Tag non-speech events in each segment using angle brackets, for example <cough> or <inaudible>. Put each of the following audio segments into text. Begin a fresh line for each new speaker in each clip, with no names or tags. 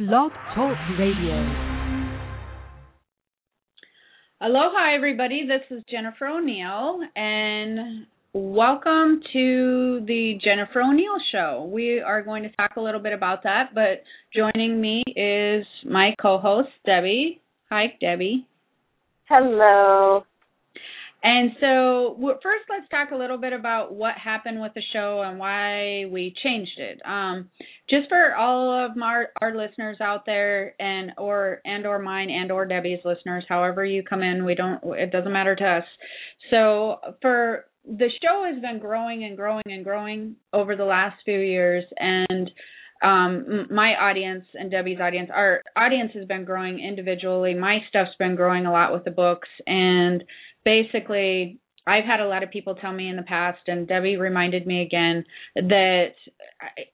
Blog Talk Radio.
Aloha, everybody. This is Jennifer O'Neill, and welcome to the Jennifer O'Neill Show. We are going to talk a little bit about that, but joining me is my co host, Debbie. Hi, Debbie.
Hello.
And so, first, let's talk a little bit about what happened with the show and why we changed it. Um, just for all of my, our listeners out there, and or and or mine and or Debbie's listeners, however you come in, we don't. It doesn't matter to us. So, for the show has been growing and growing and growing over the last few years, and um my audience and Debbie's audience our audience has been growing individually my stuff's been growing a lot with the books and basically I've had a lot of people tell me in the past, and Debbie reminded me again that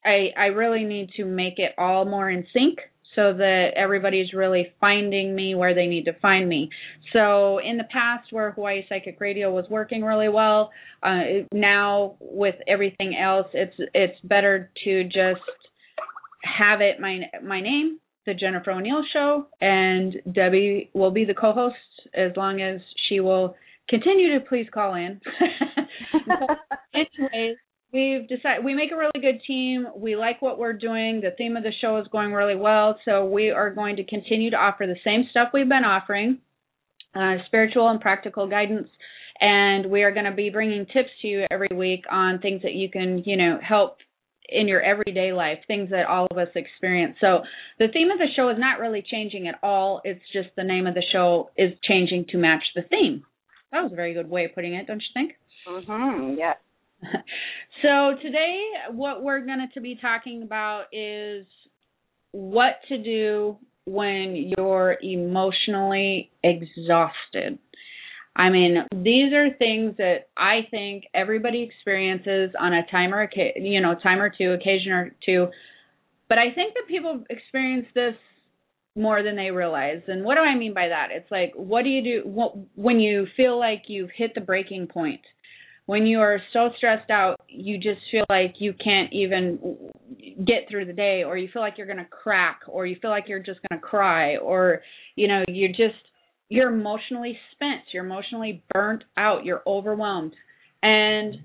I, I really need to make it all more in sync so that everybody's really finding me where they need to find me. So in the past, where Hawaii Psychic Radio was working really well, uh, now with everything else, it's it's better to just have it my my name, the Jennifer O'Neill Show, and Debbie will be the co-host as long as she will continue to please call in. <laughs> anyways, we've decided we make a really good team. We like what we're doing. The theme of the show is going really well, so we are going to continue to offer the same stuff we've been offering, uh, spiritual and practical guidance. And we are going to be bringing tips to you every week on things that you can, you know, help in your everyday life, things that all of us experience. So the theme of the show is not really changing at all. It's just the name of the show is changing to match the theme. That was a very good way of putting it, don't you think?
Mhm. Yeah. <laughs>
so today what we're going to be talking about is what to do when you're emotionally exhausted. I mean, these are things that I think everybody experiences on a time or you know, time or two, occasion or two. But I think that people experience this more than they realize. And what do I mean by that? It's like, what do you do when you feel like you've hit the breaking point? When you are so stressed out, you just feel like you can't even get through the day, or you feel like you're going to crack, or you feel like you're just going to cry, or, you know, you're just you're emotionally spent, you're emotionally burnt out, you're overwhelmed. And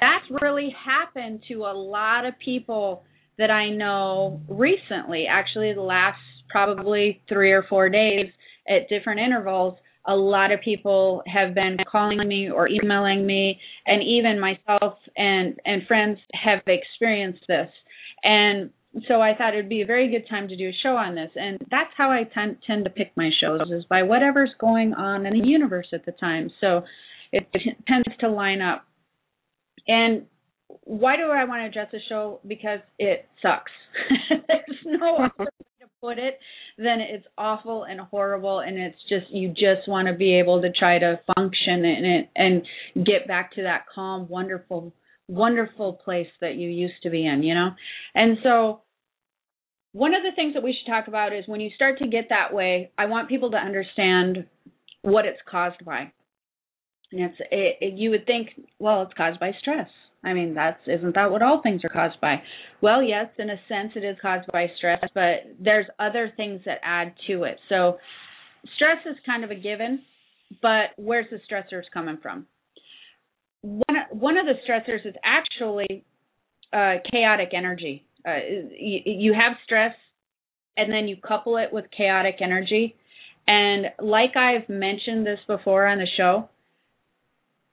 that's really happened to a lot of people that I know recently, actually, the last probably three or four days at different intervals. A lot of people have been calling me or emailing me, and even myself and and friends have experienced this. And so I thought it'd be a very good time to do a show on this. And that's how I tend, tend to pick my shows is by whatever's going on in the universe at the time. So it tends to line up. And why do I want to address the show? Because it sucks. <laughs> There's no <laughs> other way to put it than it's awful and horrible and it's just you just want to be able to try to function in it and get back to that calm, wonderful wonderful place that you used to be in, you know? And so one of the things that we should talk about is when you start to get that way, I want people to understand what it's caused by. And it's it, it, you would think, well, it's caused by stress. I mean, that's isn't that what all things are caused by? Well, yes, in a sense it is caused by stress, but there's other things that add to it. So stress is kind of a given, but where's the stressors coming from? One of the stressors is actually uh, chaotic energy. Uh, you, you have stress, and then you couple it with chaotic energy. And like I've mentioned this before on the show,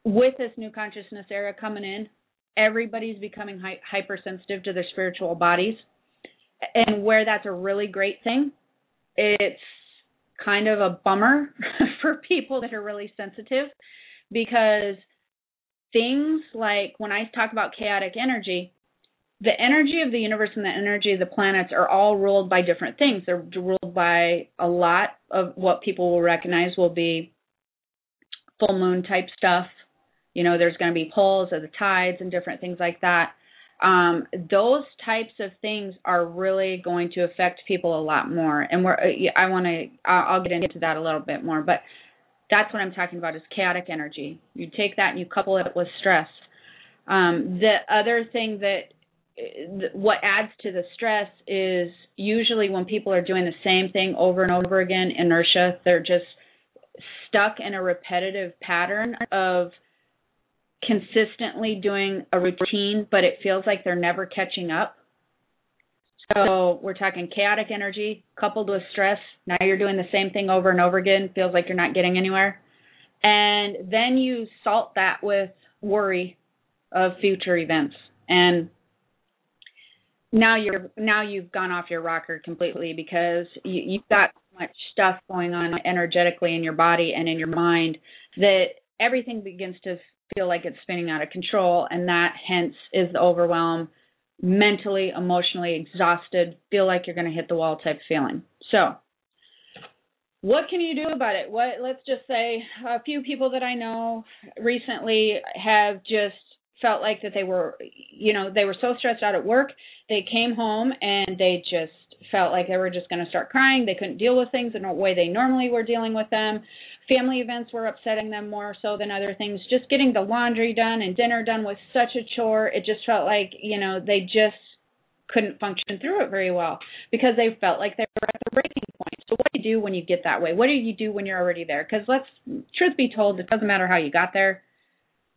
with this new consciousness era coming in, everybody's becoming hy- hypersensitive to their spiritual bodies. And where that's a really great thing, it's kind of a bummer <laughs> for people that are really sensitive because things like when I talk about chaotic energy, the energy of the universe and the energy of the planets are all ruled by different things. They're ruled by a lot of what people will recognize will be full moon type stuff. You know, there's going to be poles of the tides and different things like that. Um, those types of things are really going to affect people a lot more. And we're, I want to, I'll get into that a little bit more. But that's what I'm talking about is chaotic energy. You take that and you couple it with stress. Um, the other thing that what adds to the stress is usually when people are doing the same thing over and over again, inertia, they're just stuck in a repetitive pattern of consistently doing a routine, but it feels like they're never catching up. So we're talking chaotic energy coupled with stress. Now you're doing the same thing over and over again, feels like you're not getting anywhere. And then you salt that with worry of future events. And now you're now you've gone off your rocker completely because you, you've got so much stuff going on energetically in your body and in your mind that everything begins to feel like it's spinning out of control and that hence is the overwhelm mentally emotionally exhausted feel like you're going to hit the wall type feeling. So what can you do about it? What let's just say a few people that i know recently have just felt like that they were you know they were so stressed out at work they came home and they just felt like they were just going to start crying. They couldn't deal with things in a way they normally were dealing with them family events were upsetting them more so than other things just getting the laundry done and dinner done was such a chore it just felt like you know they just couldn't function through it very well because they felt like they were at the breaking point so what do you do when you get that way what do you do when you're already there because let's truth be told it doesn't matter how you got there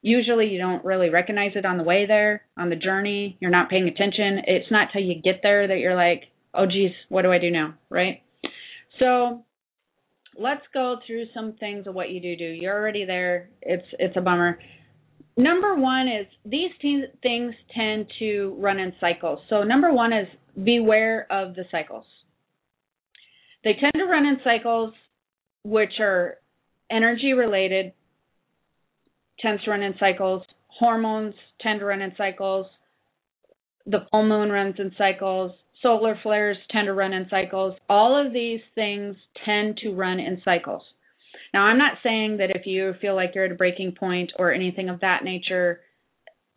usually you don't really recognize it on the way there, on the journey. You're not paying attention. It's not till you get there that you're like, oh, geez, what do I do now? Right? So let's go through some things of what you do do. You're already there. It's it's a bummer. Number one is these te- things tend to run in cycles. So number one is beware of the cycles. They tend to run in cycles which are energy related, tends to run in cycles. Hormones tend to run in cycles. The full moon runs in cycles. Solar flares tend to run in cycles. All of these things tend to run in cycles. Now, I'm not saying that if you feel like you're at a breaking point or anything of that nature,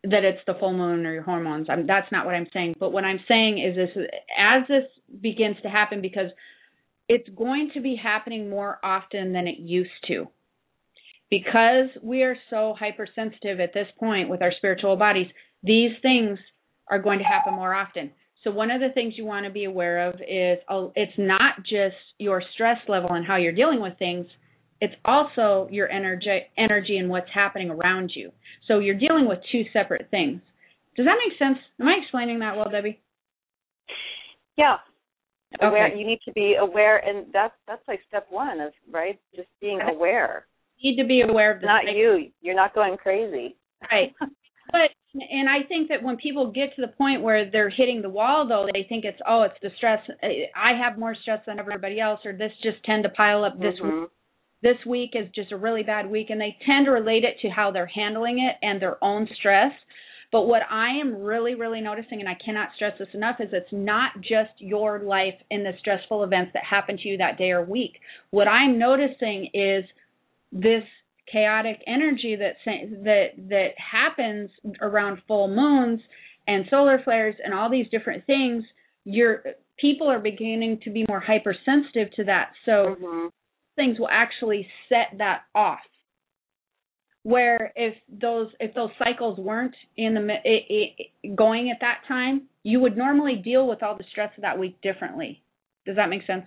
that it's the full moon or your hormones. I'm, that's not what I'm saying. But what I'm saying is this: as this begins to happen, because it's going to be happening more often than it used to because we are so hypersensitive at this point with our spiritual bodies, these things are going to happen more often. So one of the things you want to be aware of is oh, it's not just your stress level and how you're dealing with things, it's also your energy energy and what's happening around you. So you're dealing with two separate things. Does that make sense? Am I explaining that well, Debbie?
Yeah. Aware okay. you need to be aware and that's that's like step one of right? Just being aware
need to be aware of this.
Not you. You're not going crazy.
Right. <laughs> but and I think that when people get to the point where they're hitting the wall though, they think it's oh, it's the stress. I have more stress than everybody else or this just tend to pile up this
mm-hmm.
week. This week is just a really bad week and they tend to relate it to how they're handling it and their own stress. But what I am really, really noticing, and I cannot stress this enough, is it's not just your life in the stressful events that happen to you that day or week. What I'm noticing is this chaotic energy that that that happens around full moons and solar flares and all these different things your people are beginning to be more hypersensitive to that. So
mm-hmm.
things will actually set that off. Where if those if those cycles weren't in the it, it, going at that time you would normally deal with all the stress of that week differently. Does that make sense?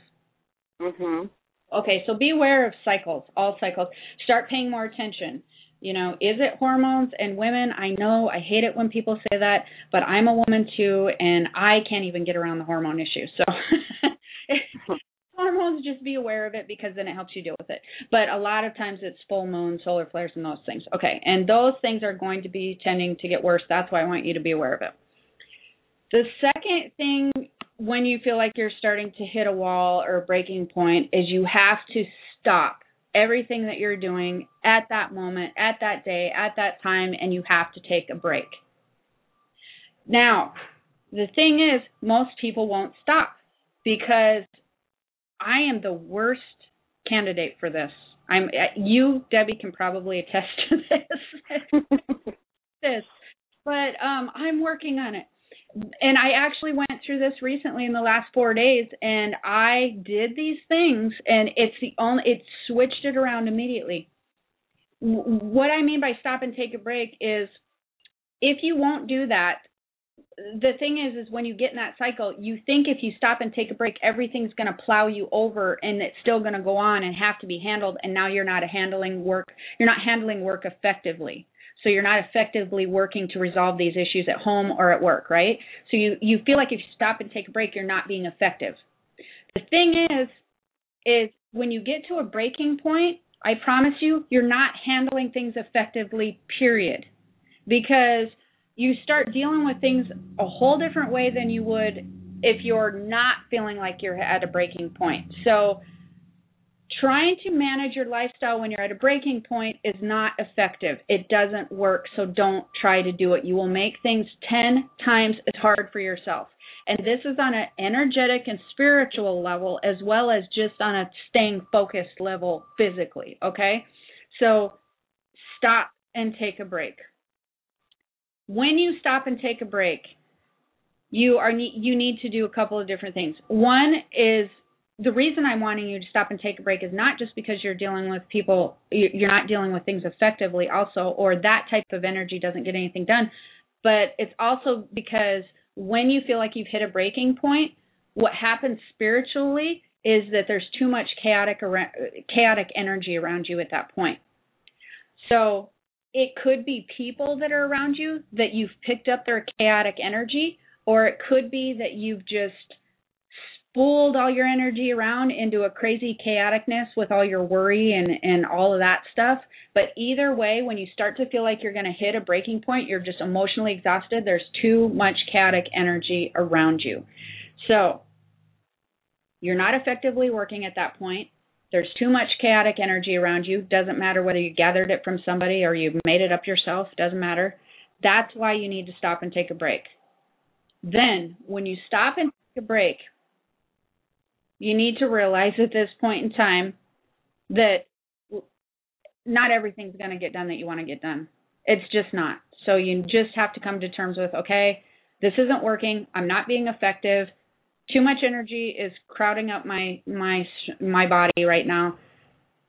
Mhm
Okay, so be aware of cycles, all cycles. Start paying more attention. You know, is it hormones and women? I know I hate it when people say that, but I'm a woman too, and I can't even get around the hormone issue. So, <laughs> hormones, just be aware of it because then it helps you deal with it. But a lot of times it's full moon, solar flares, and those things. Okay, and those things are going to be tending to get worse. That's why I want you to be aware of it. The second thing when you feel like you're starting to hit a wall or a breaking point is you have to stop everything that you're doing at that moment, at that day, at that time, and you have to take a break. Now, the thing is, most people won't stop because I am the worst candidate for this. I'm you, Debbie, can probably attest to this. <laughs> this, but um, I'm working on it and I actually went through this recently in the last four days, and I did these things, and it's the only it switched it around immediately. What I mean by stop and take a break is, if you won't do that, the thing is is when you get in that cycle you think if you stop and take a break everything's going to plow you over and it's still going to go on and have to be handled and now you're not handling work you're not handling work effectively so you're not effectively working to resolve these issues at home or at work right? So you you feel like if you stop and take a break you're not being effective. The thing is is when you get to a breaking point i promise you you're not handling things effectively period. Because you start dealing with things a whole different way than you would if you're not feeling like you're at a breaking point. So, trying to manage your lifestyle when you're at a breaking point is not effective. It doesn't work, so don't try to do it. You will make things 10 times as hard for yourself. And this is on an energetic and spiritual level as well as just on a staying focused level physically, okay? So, stop and take a break when you stop and take a break, you are you need to do a couple of different things. One is the reason I'm wanting you to stop and take a break is not just because you're dealing with people, you're not dealing with things effectively, also, or that type of energy doesn't get anything done, but it's also because when you feel like you've hit a breaking point, what happens spiritually is that there's too much chaotic chaotic energy around you at that point. So it could be people that are around you that you've picked up their chaotic energy, or it could be that you've just spooled all your energy around into a crazy chaoticness with all your worry and and all of that stuff but either way when you start to feel like you're going to hit a breaking point you're just emotionally exhausted there's too much chaotic energy around you so you're not effectively working at that point there's too much chaotic energy around you. Doesn't matter whether you gathered it from somebody or you made it up yourself, doesn't matter. That's why you need to stop and take a break. Then, when you stop and take a break, you need to realize at this point in time that not everything's going to get done that you want to get done. It's just not. So you just have to come to terms with okay, this isn't working. I'm not being effective too much energy is crowding up my my my body right now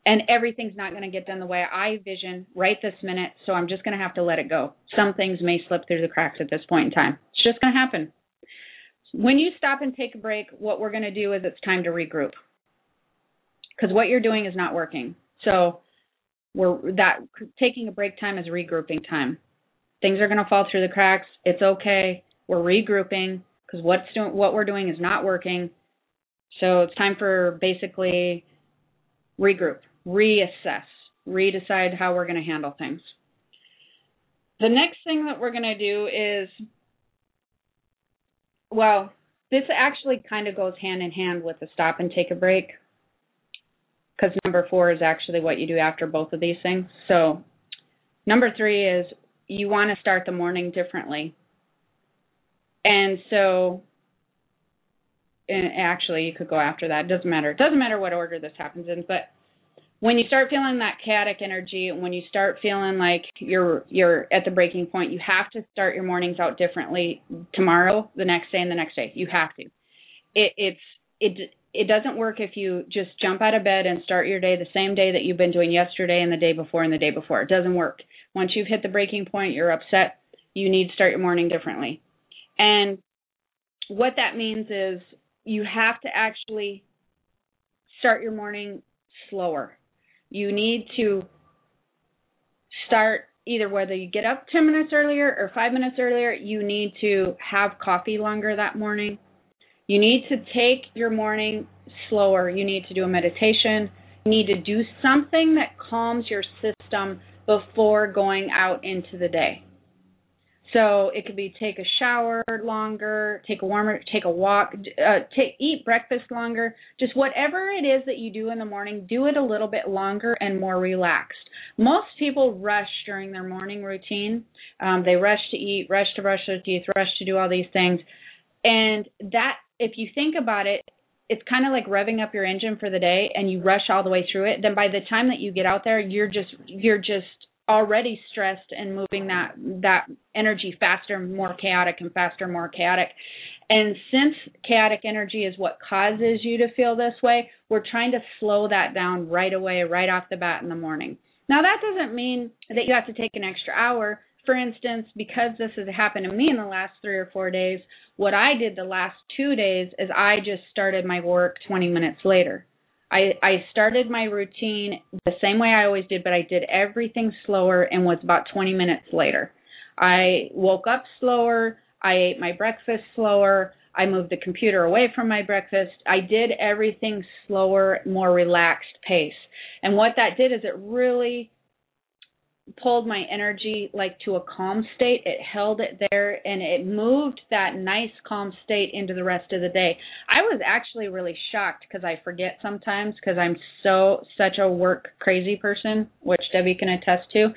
and everything's not going to get done the way I vision right this minute, so I'm just going to have to let it go. Some things may slip through the cracks at this point in time. It's just going to happen. When you stop and take a break, what we're going to do is it's time to regroup. Cuz what you're doing is not working. So we're that taking a break time is regrouping time. Things are going to fall through the cracks. It's okay. We're regrouping because what's doing what we're doing is not working. So it's time for basically regroup, reassess, redecide how we're going to handle things. The next thing that we're going to do is well, this actually kind of goes hand in hand with the stop and take a break because number 4 is actually what you do after both of these things. So number 3 is you want to start the morning differently. And so, and actually, you could go after that. It doesn't matter. It doesn't matter what order this happens in, but when you start feeling that chaotic energy, and when you start feeling like you're you're at the breaking point, you have to start your mornings out differently tomorrow, the next day, and the next day. You have to. It it's it it doesn't work if you just jump out of bed and start your day the same day that you've been doing yesterday and the day before and the day before. It doesn't work. Once you've hit the breaking point, you're upset. You need to start your morning differently. And what that means is you have to actually start your morning slower. You need to start either whether you get up 10 minutes earlier or 5 minutes earlier, you need to have coffee longer that morning. You need to take your morning slower. You need to do a meditation. You need to do something that calms your system before going out into the day. So it could be take a shower longer, take a warmer, take a walk, uh, take eat breakfast longer. Just whatever it is that you do in the morning, do it a little bit longer and more relaxed. Most people rush during their morning routine. Um, they rush to eat, rush to brush their teeth, rush to do all these things, and that, if you think about it, it's kind of like revving up your engine for the day, and you rush all the way through it. Then by the time that you get out there, you're just you're just already stressed and moving that that energy faster, more chaotic and faster, more chaotic. And since chaotic energy is what causes you to feel this way, we're trying to slow that down right away, right off the bat in the morning. Now that doesn't mean that you have to take an extra hour. for instance, because this has happened to me in the last three or four days, what I did the last two days is I just started my work 20 minutes later. I, I started my routine the same way I always did, but I did everything slower and was about 20 minutes later. I woke up slower. I ate my breakfast slower. I moved the computer away from my breakfast. I did everything slower, more relaxed pace. And what that did is it really pulled my energy like to a calm state. It held it there and it moved that nice calm state into the rest of the day. I was actually really shocked because I forget sometimes because I'm so such a work crazy person, which Debbie can attest to,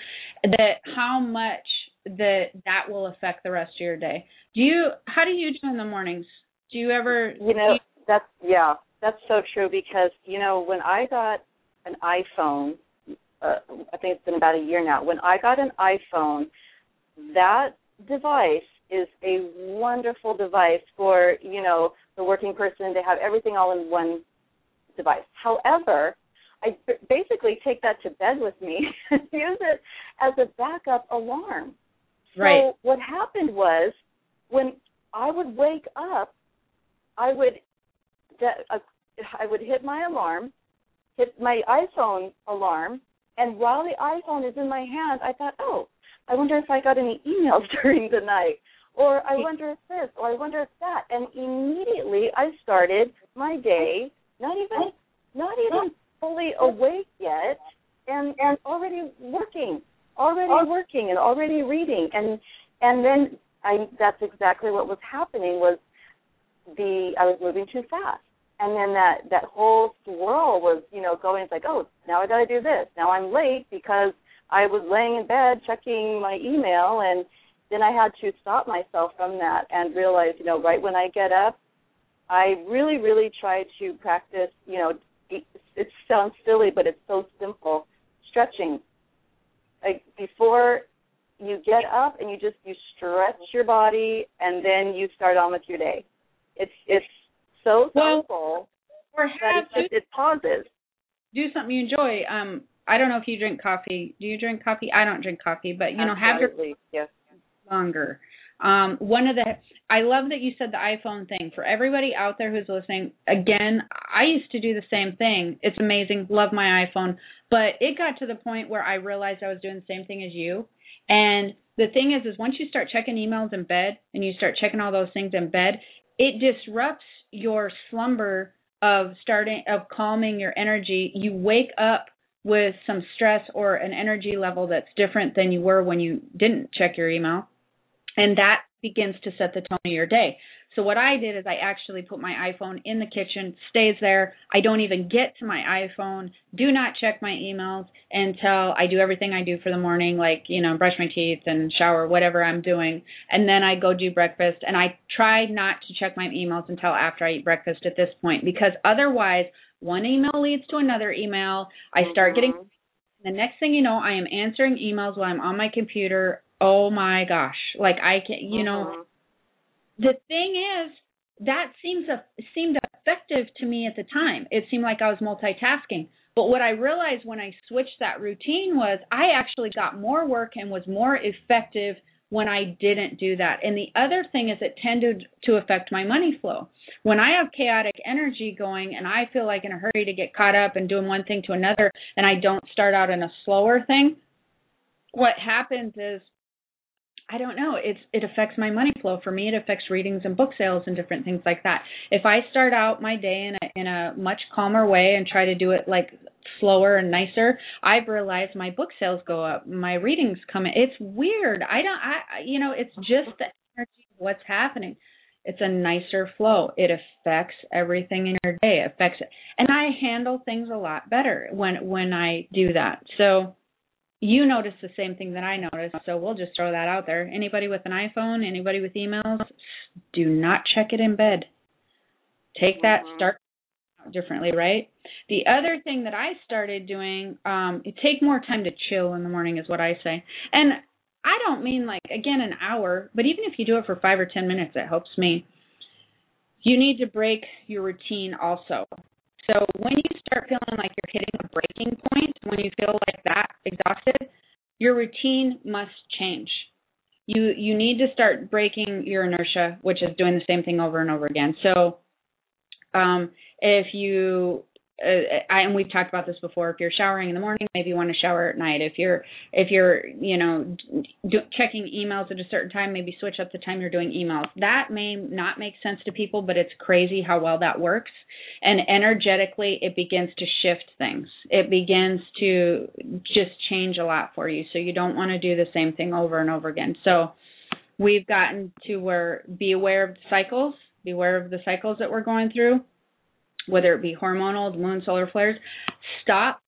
that how much that that will affect the rest of your day. Do you how do you do in the mornings? Do you ever
You know, that's yeah, that's so true because you know when I got an iPhone uh, I think it's been about a year now. When I got an iPhone, that device is a wonderful device for you know the working person to have everything all in one device. However, I basically take that to bed with me <laughs> and use it as a backup alarm.
Right.
So what happened was when I would wake up, I would uh, I would hit my alarm, hit my iPhone alarm, and while the iPhone is in my hand, I thought, oh, I wonder if I got any emails <laughs> during the night, or I wonder if this, or I wonder if that. And immediately I started my day, not even not even fully awake yet, and and already working, already working, and already reading, and and then I that's exactly what was happening was the I was moving too fast and then that that whole swirl was you know going it's like oh now i got to do this. Now i'm late because i was laying in bed checking my email and then i had to stop myself from that and realize you know right when i get up i really really try to practice you know it, it sounds silly but it's so simple stretching. Like before you get up and you just you stretch your body and then you start on with your day. It's it's so thoughtful
or have
it, it pauses.
Do something you enjoy. Um, I don't know if you drink coffee. Do you drink coffee? I don't drink coffee, but you know, have your
yes.
longer. Um, one of the I love that you said the iPhone thing. For everybody out there who's listening, again, I used to do the same thing. It's amazing, love my iPhone, but it got to the point where I realized I was doing the same thing as you. And the thing is is once you start checking emails in bed and you start checking all those things in bed, it disrupts your slumber of starting of calming your energy, you wake up with some stress or an energy level that's different than you were when you didn't check your email. And that begins to set the tone of your day. So what I did is I actually put my iPhone in the kitchen, stays there. I don't even get to my iPhone. Do not check my emails until I do everything I do for the morning, like, you know, brush my teeth and shower, whatever I'm doing. And then I go do breakfast. And I try not to check my emails until after I eat breakfast at this point because otherwise one email leads to another email. I start getting the next thing you know, I am answering emails while I'm on my computer. Oh my gosh. Like I can, you know,
Mm-hmm.
The thing is that seems a, seemed effective to me at the time. It seemed like I was multitasking. But what I realized when I switched that routine was I actually got more work and was more effective when I didn't do that. And the other thing is it tended to affect my money flow. When I have chaotic energy going and I feel like in a hurry to get caught up and doing one thing to another and I don't start out in a slower thing, what happens is I don't know. It's it affects my money flow. For me, it affects readings and book sales and different things like that. If I start out my day in a in a much calmer way and try to do it like slower and nicer, I've realized my book sales go up, my readings come in. It's weird. I don't. I you know, it's just the energy of what's happening. It's a nicer flow. It affects everything in your day. It affects it, and I handle things a lot better when when I do that. So you notice the same thing that I noticed, so we'll just throw that out there. Anybody with an iPhone, anybody with emails, do not check it in bed. Take that,
Mhm.
start differently, right? The other thing that I started doing, um, take more time to chill in the morning is what I say. And I don't mean like again an hour, but even if you do it for five or ten minutes, it helps me. You need to break your routine also. So when you start feeling like you're hitting a breaking point, when you feel like that exhausted, your routine must change. you you need to start breaking your inertia, which is doing the same thing over and over again. So um, if you uh, I, and we've talked about this before. If you're showering in the morning, maybe you want to shower at night. If you're if you're you know do, checking emails at a certain time, maybe switch up the time you're doing emails. That may not make sense to people, but it's crazy how well that works. And energetically, it begins to shift things. It begins to just change a lot for you. So you don't want to do the same thing over and over again. So we've gotten to where be aware of the cycles, be aware of the cycles that we're going through whether it be hormonal, moon, solar flares, stop.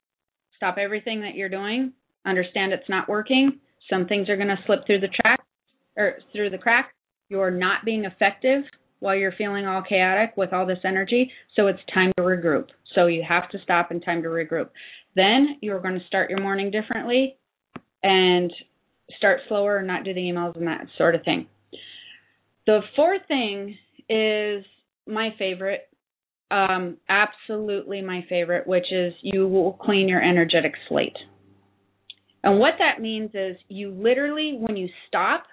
Stop everything that you're doing. Understand it's not working. Some things are going to slip through the track or through the crack. You're not being effective while you're feeling all chaotic with all this energy. So it's time to regroup. So you have to stop and time to regroup. Then you're going to start your morning differently and start slower and not do the emails and that sort of thing. The fourth thing is my favorite, um, absolutely my favorite, which is you will clean your energetic slate. And what that means is you literally, when you stop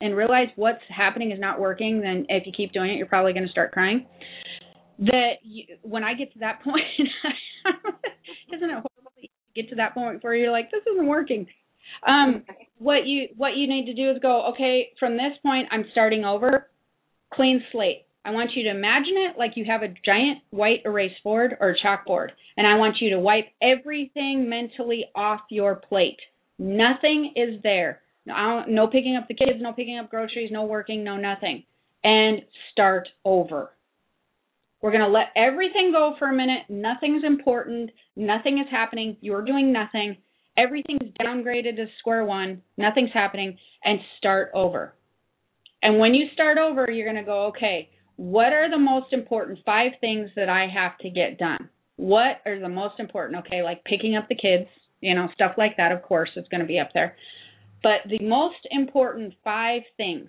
and realize what's happening is not working, then if you keep doing it, you're probably going to start crying. That you, when I get to that <laughs> point, <laughs> isn't it horrible to get to that point where you're like, this isn't working? Um, what you what you need to do is go, okay, from this point, I'm starting over, clean slate I want you to imagine it like you have a giant white erase board or chalkboard, and I want you to wipe everything mentally off your plate. Nothing is there. No, no picking up the kids, no picking up groceries, no working, no nothing. And start over. We're going to let everything go for a minute. Nothing's important. Nothing is happening. You're doing nothing. Everything's downgraded to square one. Nothing's happening. And start over. And when you start over, you're going to go, okay, what are the most important five things that I have to get done? What are the most important? Okay, like picking up the kids, you know, stuff like that, of course, it's going to be up there. But the most important five things,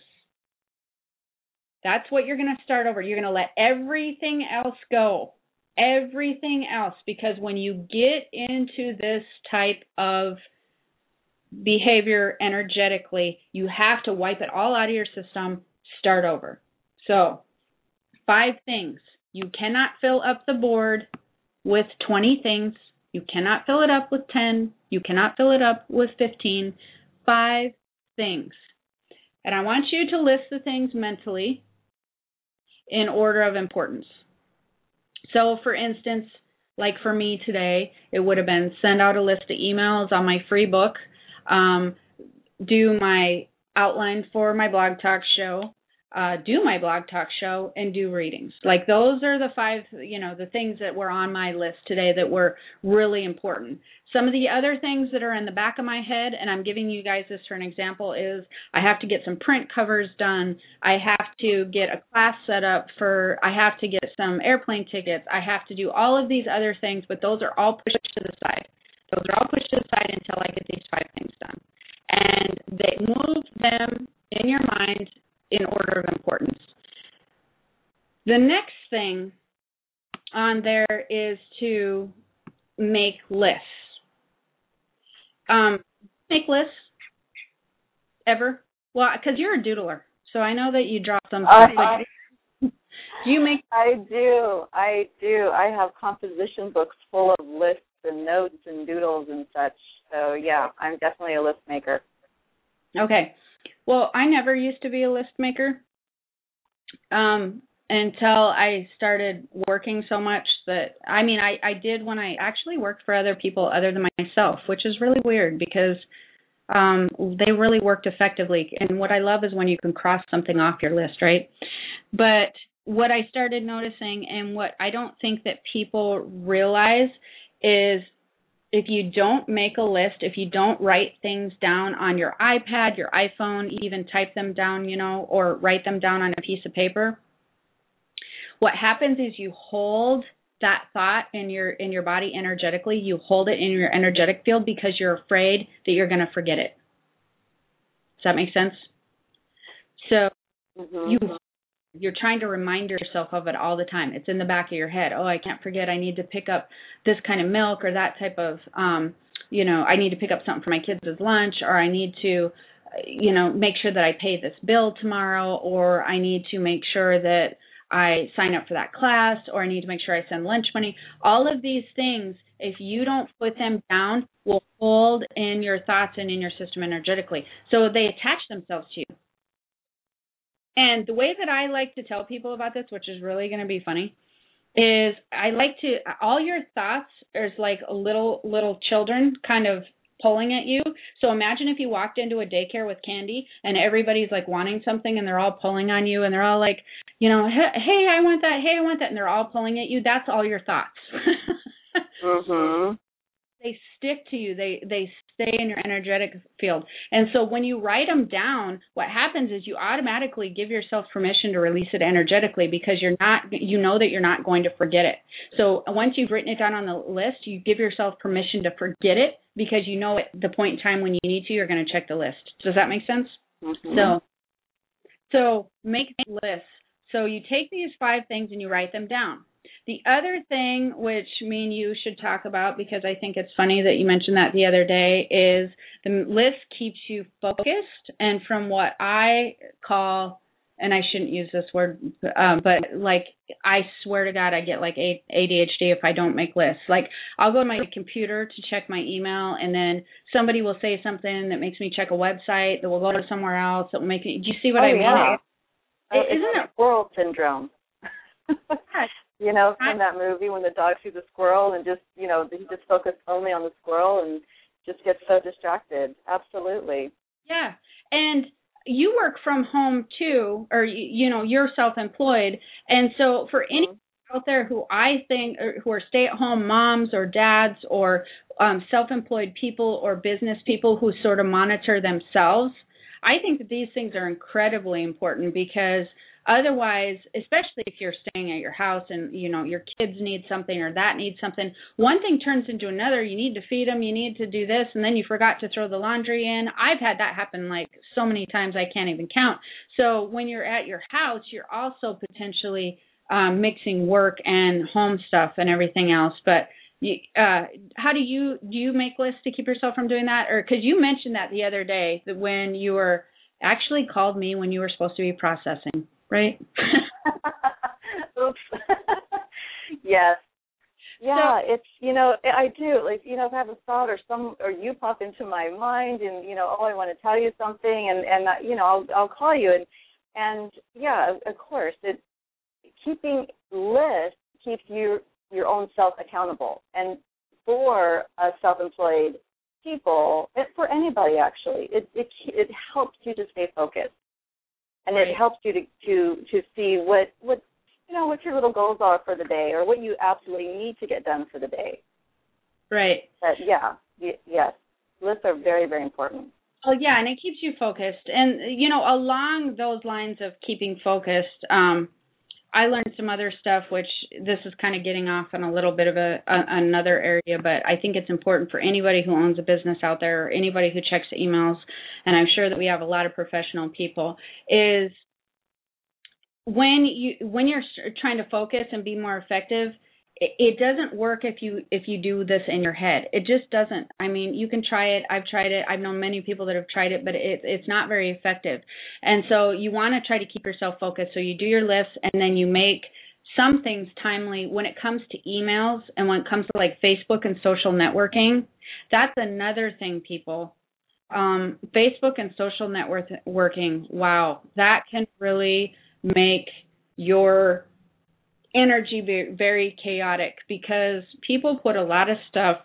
that's what you're going to start over. You're going to let everything else go. Everything else. Because when you get into this type of behavior energetically, you have to wipe it all out of your system, start over. So, five things. You cannot fill up the board with 20 things. You cannot fill it up with 10. You cannot fill it up with 15. Five things. And I want you to list the things mentally in order of importance. So, for instance, like for me today, it would have been send out a list of emails on my free book, um, do my outline for my blog talk show, uh, do my blog talk show and do readings. Like those are the five, you know, the things that were on my list today that were really important. Some of the other things that are in the back of my head, and I'm giving you guys this for an example, is I have to get some print covers done. I have to get a class set up for, I have to get some airplane tickets. I have to do all of these other things, but those are all pushed to the side. Those are all pushed to the side until I get these five things done. And they move them in your mind in order of importance. The next thing on there is to make lists. Um, make lists ever? Well, because you're a doodler, so I know that you draw some. Do <laughs> you make?
I do. I do. I have composition books full of lists and notes and doodles and such. So yeah, I'm definitely a list maker.
Okay. Well, I never used to be a list maker um, until I started working so much that I mean I I did when I actually worked for other people other than myself, which is really weird because um they really worked effectively. And what I love is when you can cross something off your list, right? But what I started noticing and what I don't think that people realize is if you don't make a list, if you don't write things down on your iPad, your iPhone, even type them down, you know, or write them down on a piece of paper, what happens is you hold that thought in your in your body energetically, you hold it in your energetic field because you're afraid that you're going to forget it. Does that make sense? So mm-hmm. you you're trying to remind yourself of it all the time. It's in the back of your head. Oh, I can't forget. I need to pick up this kind of milk or that type of, um, you know, I need to pick up something for my kids as lunch, or I need to, you know, make sure that I pay this bill tomorrow, or I need to make sure that I sign up for that class, or I need to make sure I send lunch money. All of these things, if you don't put them down, will hold in your thoughts and in your system energetically. So they attach themselves to you. And the way that I like to tell people about this, which is really going to be funny, is I like to all your thoughts is like little little children kind of pulling at you. So imagine if you walked into a daycare with candy and everybody's like wanting something and they're all pulling on you and they're all like, you know, hey, I want that, hey, I want that, and they're all pulling at you. That's all your thoughts. <laughs>
mhm
they stick to you. They they stay in your energetic field. And so when you write them down what happens is you automatically give yourself permission to release it energetically because you're not you know that you're not going to forget it. So once you've written it down on the list you give yourself permission to forget it because you know at the point in time when you need to you're going to check the list. Does that make sense?
Mm-hmm.
so so make lists so you take these five things and you write them down the other thing which me and you should talk about because I think it's funny that you mentioned that the other day is the list keeps you focused and from what I call and I shouldn't use this word um but like I swear to god I get like a ADHD if I don't make lists. Like I'll go to my computer to check my email and then somebody will say something that makes me check a website that will go to somewhere else that will make me do you see what
oh,
I mean?
Yeah.
It, isn't
it squirrel syndrome? You know, from that movie when the dog sees a squirrel and just, you know, he just focuses only on the squirrel and just gets so distracted. Absolutely.
Yeah. And you work from home too, or you know, you're self-employed, and so for any mm-hmm. out there who I think who are stay-at-home moms or dads or um, self-employed people or business people who sort of monitor themselves, I think that these things are incredibly important because Otherwise, especially if you're staying at your house and you know your kids need something or that needs something, one thing turns into another. You need to feed them, you need to do this, and then you forgot to throw the laundry in. I've had that happen like so many times I can't even count. So when you're at your house, you're also potentially um, mixing work and home stuff and everything else. But you, uh, how do you do you make lists to keep yourself from doing that? Or because you mentioned that the other day that when you were actually called me when you were supposed to be processing right? <laughs>
Oops. <laughs> yes. Yeah, so, it's you know I do like you know if I have a thought or some or you pop into my mind and you know oh I want to tell you something and and uh, you know I'll I'll call you and and yeah of course it keeping lists keeps you your own self accountable and for a self-employed people for anybody actually it it it helps you to stay focused and it helps you to to to see what what you know what your little goals are for the day or what you absolutely need to get done for the day.
Right.
But yeah, y- yes, lists are very very important.
Oh yeah, and it keeps you focused. And you know, along those lines of keeping focused, um, I learned some other stuff, which this is kind of getting off on a little bit of a, a another area, but I think it's important for anybody who owns a business out there, or anybody who checks emails, and I'm sure that we have a lot of professional people. Is when you when you're trying to focus and be more effective, it doesn't work if you if you do this in your head. It just doesn't i mean you can try it. I've tried it. I've known many people that have tried it but it, it's not very effective. And so you want to try to keep yourself focused. So you do your list and then you make some things timely. When it comes to emails and when it comes to like facebook and social networking that's another thing people. Um, facebook and social networking wow that can really make your energy very chaotic because people put a lot of stuff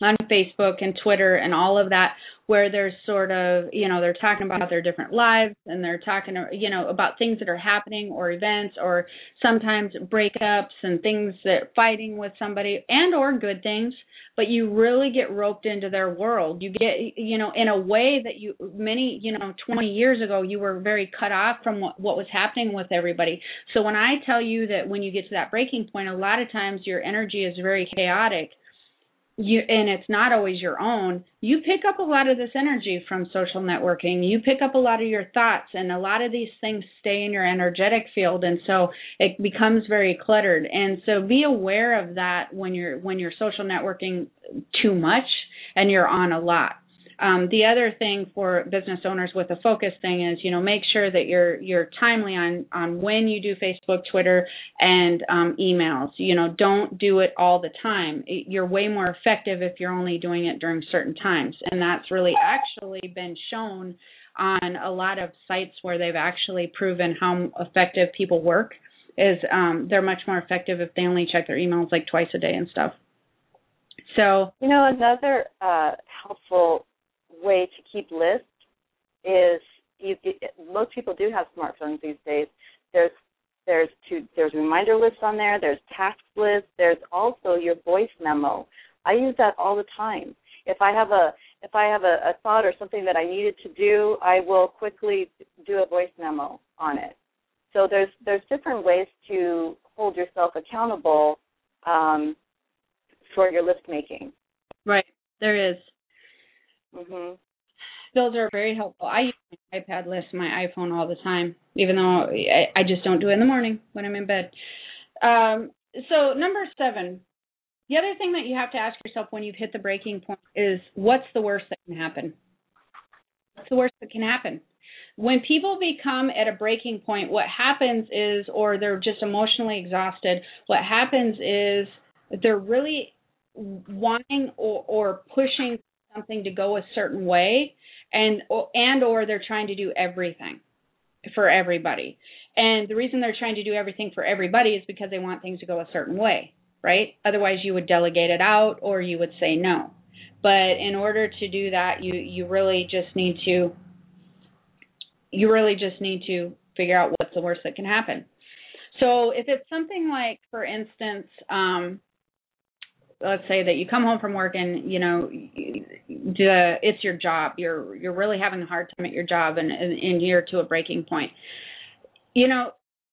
on Facebook and Twitter and all of that where there's sort of, you know, they're talking about their different lives and they're talking, you know, about things that are happening or events or sometimes breakups and things that fighting with somebody and or good things, but you really get roped into their world. You get, you know, in a way that you many, you know, 20 years ago you were very cut off from what, what was happening with everybody. So when I tell you that when you get to that breaking point, a lot of times your energy is very chaotic you and it's not always your own you pick up a lot of this energy from social networking. You pick up a lot of your thoughts and a lot of these things stay in your energetic field and so it becomes very cluttered. And so be aware of that when you're when you're social networking too much and you're on a lot Um, the other thing for business owners with a focus thing is, you know, make sure that you're you're timely on on when you do Facebook, Twitter, and um, emails. You know, don't do it all the time. You're way more effective if you're only doing it during certain times, and that's really actually been shown on a lot of sites where they've actually proven how effective people work. Is um, they're much more effective if they only check their emails like twice a day and stuff. So
you know another uh, helpful way to keep lists is you, most people do have smartphones these days. There's there's two, there's reminder lists on there. There's task lists. There's also your voice memo. I use that all the time. If I have a if I have a, a thought or something that I needed to do, I will quickly do a voice memo on it. So there's there's different ways to hold yourself accountable um, for your list making.
Right, there is.
Mm-hmm.
Those are very helpful. I use my iPad list, my iPhone all the time, even though I, I just don't do it in the morning when I'm in bed. Um, so number seven, the other thing that you have to ask yourself when you've hit the breaking point is what's the worst that can happen? What's the worst that can happen? When people become at a breaking point, what happens is, or they're just emotionally exhausted, what happens is they're really wanting or, or pushing something to go a certain way and and or they're trying to do everything for everybody. And the reason they're trying to do everything for everybody is because they want things to go a certain way, right? Otherwise you would delegate it out or you would say no. But in order to do that, you you really just need to you really just need to figure out what's the worst that can happen. So if it's something like, for instance, um, let's say that you come home from work and you know the, it's your job. You're you're really having a hard time at your job and, and you're to a breaking point. You know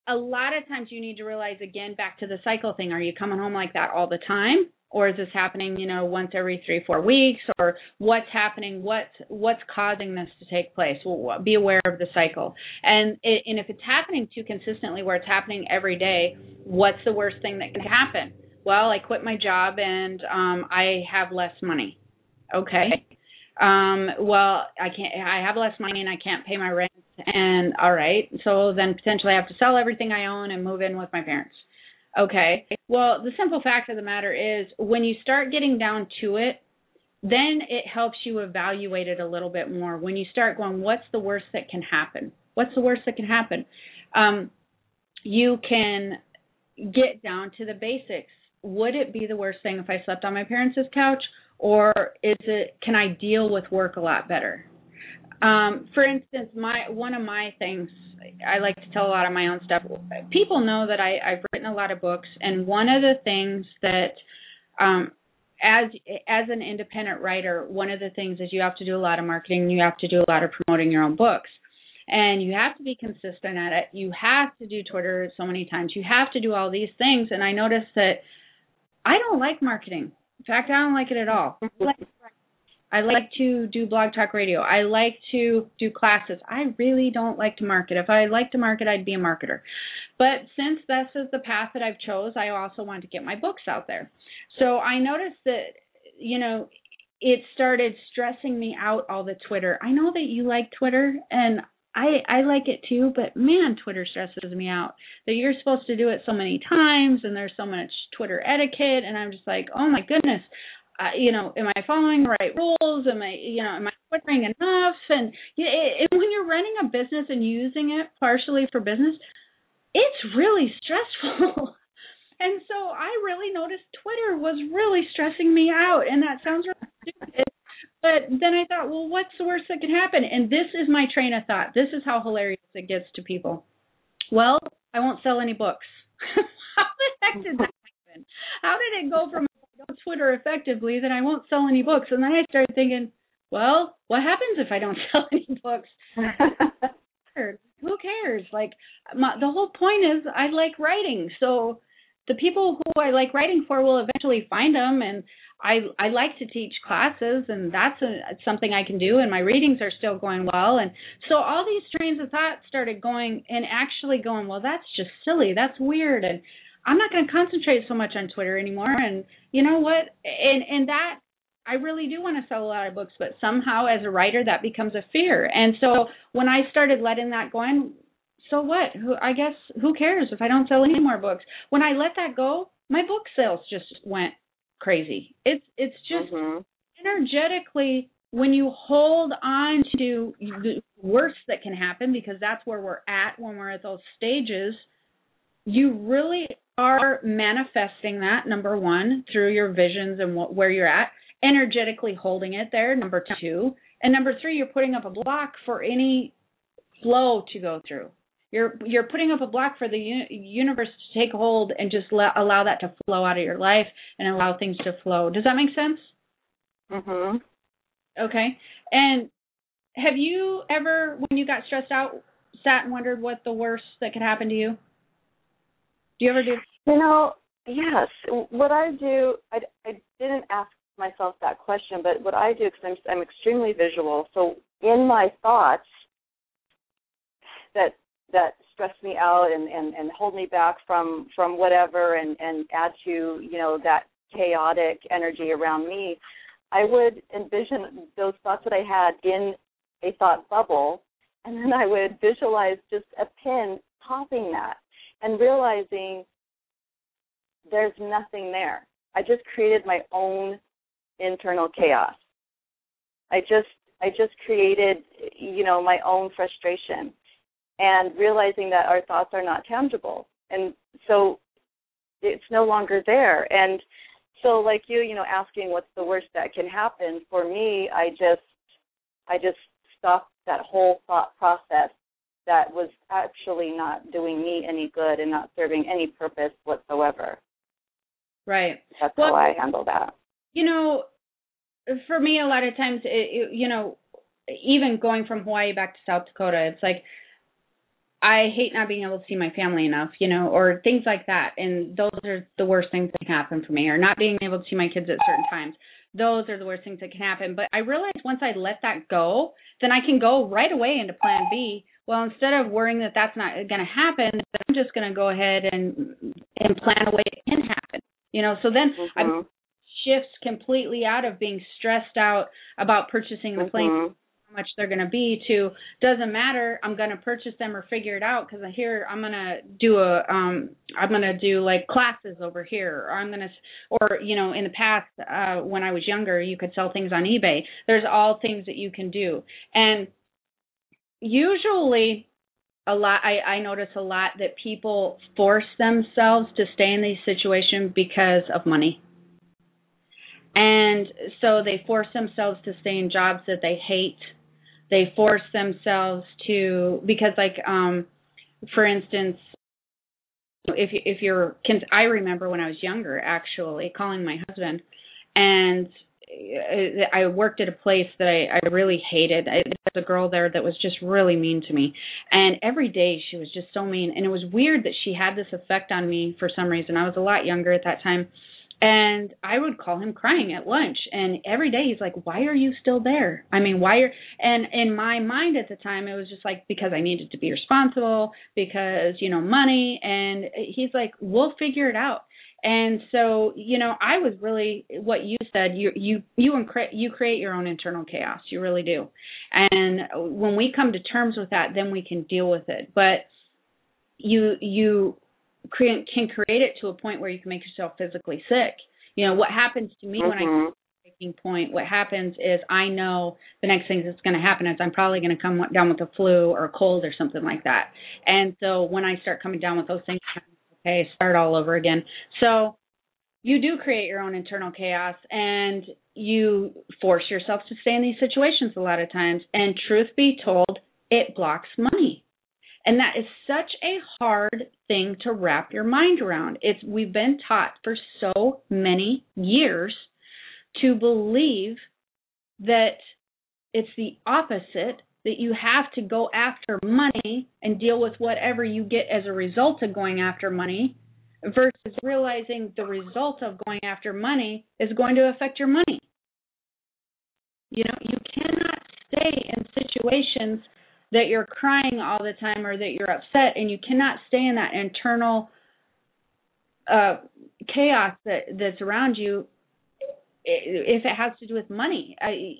a lot of times you need to realize again back to the cycle thing. Are you coming home like that all the time? Or is this happening you know once every three four weeks? Or what's happening? What's what's causing this to take place? Well, be aware of the cycle. And it, and if it's happening too consistently where it's happening every day what's the worst thing that can happen well, I quit my job and um I have less money. Okay. Um well, I can't I have less money and I can't pay my rent and all right. So then potentially I have to sell everything I own and move in with my parents. Okay. Well, the simple fact of the matter is when you start getting down to it, then it helps you evaluate it a little bit more. When you start going, what's the worst that can happen? What's the worst that can happen? Um, you can get down to the basics would it be the worst thing if I slept on my parents' couch, or is it can I deal with work a lot better? Um, for instance, my one of my things I like to tell a lot of my own stuff. People know that I, I've written a lot of books, and one of the things that um, as as an independent writer, one of the things is you have to do a lot of marketing. You have to do a lot of promoting your own books, and you have to be consistent at it. You have to do Twitter so many times. You have to do all these things. And I noticed that I don't like marketing. In fact, I don't like it at all. I like to do blog talk radio. I like to do classes. I really don't like to market. If I like to market, I'd be a marketer. But since this is the path that I've chose, I also want to get my books out there. So I noticed that, you know, it started stressing me out all the Twitter. I know that you like Twitter and I I like it too, but man, Twitter stresses me out. That you're supposed to do it so many times, and there's so much Twitter etiquette, and I'm just like, oh my goodness, uh, you know, am I following the right rules? Am I, you know, am I twittering enough? And it, it, when you're running a business and using it partially for business, it's really stressful. <laughs> and so I really noticed Twitter was really stressing me out, and that sounds really stupid but then I thought, well, what's the worst that could happen? And this is my train of thought. This is how hilarious it gets to people. Well, I won't sell any books. <laughs> how the heck did that happen? How did it go from Twitter effectively that I won't sell any books? And then I started thinking, well, what happens if I don't <laughs> sell any books? <laughs> Who cares? Like, my, the whole point is I like writing. So the people who I like writing for will eventually find them and I I like to teach classes and that's a, something I can do and my readings are still going well and so all these trains of thought started going and actually going well that's just silly that's weird and I'm not going to concentrate so much on Twitter anymore and you know what and and that I really do want to sell a lot of books, but somehow as a writer that becomes a fear. And so when I started letting that go in, so what? Who I guess who cares if I don't sell any more books? When I let that go, my book sales just went crazy. It's it's just mm-hmm. energetically when you hold on to the worst that can happen because that's where we're at when we're at those stages, you really are manifesting that number 1 through your visions and what, where you're at, energetically holding it there number 2, and number 3 you're putting up a block for any flow to go through you're you're putting up a block for the universe to take hold and just allow that to flow out of your life and allow things to flow. Does that make sense?
Mhm.
Okay. And have you ever, when you got stressed out, sat and wondered what the worst that could happen to you? Do you ever do?
You know, yes. What I do, I, I didn't ask myself that question, but what I do, because I'm, I'm extremely visual, so in my thoughts, that that stress me out and, and, and hold me back from, from whatever and, and add to, you know, that chaotic energy around me, I would envision those thoughts that I had in a thought bubble, and then I would visualize just a pin popping that and realizing there's nothing there. I just created my own internal chaos. I just I just created, you know, my own frustration and realizing that our thoughts are not tangible. And so it's no longer there. And so like you, you know, asking what's the worst that can happen, for me, I just I just stopped that whole thought process that was actually not doing me any good and not serving any purpose whatsoever.
Right.
That's well, how I handle that.
You know, for me, a lot of times, it, you know, even going from Hawaii back to South Dakota, it's like I hate not being able to see my family enough, you know, or things like that. And those are the worst things that can happen for me, or not being able to see my kids at certain times. Those are the worst things that can happen. But I realized once I let that go, then I can go right away into plan B. Well, instead of worrying that that's not going to happen, I'm just going to go ahead and and plan a way it can happen. You know, so then mm-hmm. I shifts completely out of being stressed out about purchasing the plane mm-hmm much they're going to be to doesn't matter i'm going to purchase them or figure it out because here i'm going to do a um i'm going to do like classes over here or i'm going to or you know in the past uh when i was younger you could sell things on ebay. There's all things that you can do. And usually a lot I, I notice a lot that people force themselves to stay in these situations because of money. And so they force themselves to stay in jobs that they hate they force themselves to because like um for instance if if you're I remember when I was younger actually calling my husband and I worked at a place that I, I really hated. I, there was a girl there that was just really mean to me, and every day she was just so mean. And it was weird that she had this effect on me for some reason. I was a lot younger at that time, and I would call him crying at lunch. And every day he's like, Why are you still there? I mean, why are and in my mind at the time it was just like because I needed to be responsible, because, you know, money and he's like, We'll figure it out. And so, you know, I was really what you said. You you you incre- you create your own internal chaos. You really do. And when we come to terms with that, then we can deal with it. But you you create, can create it to a point where you can make yourself physically sick. You know, what happens to me mm-hmm. when I mm-hmm. breaking point, what happens is I know the next thing that's going to happen is I'm probably going to come down with a flu or a cold or something like that. And so when I start coming down with those things, okay, start all over again. So you do create your own internal chaos and you force yourself to stay in these situations a lot of times. And truth be told, it blocks money. And that is such a hard thing to wrap your mind around. It's we've been taught for so many years to believe that it's the opposite that you have to go after money and deal with whatever you get as a result of going after money versus realizing the result of going after money is going to affect your money. You know, you cannot stay in situations that you're crying all the time or that you're upset and you cannot stay in that internal uh chaos that that's around you if it has to do with money.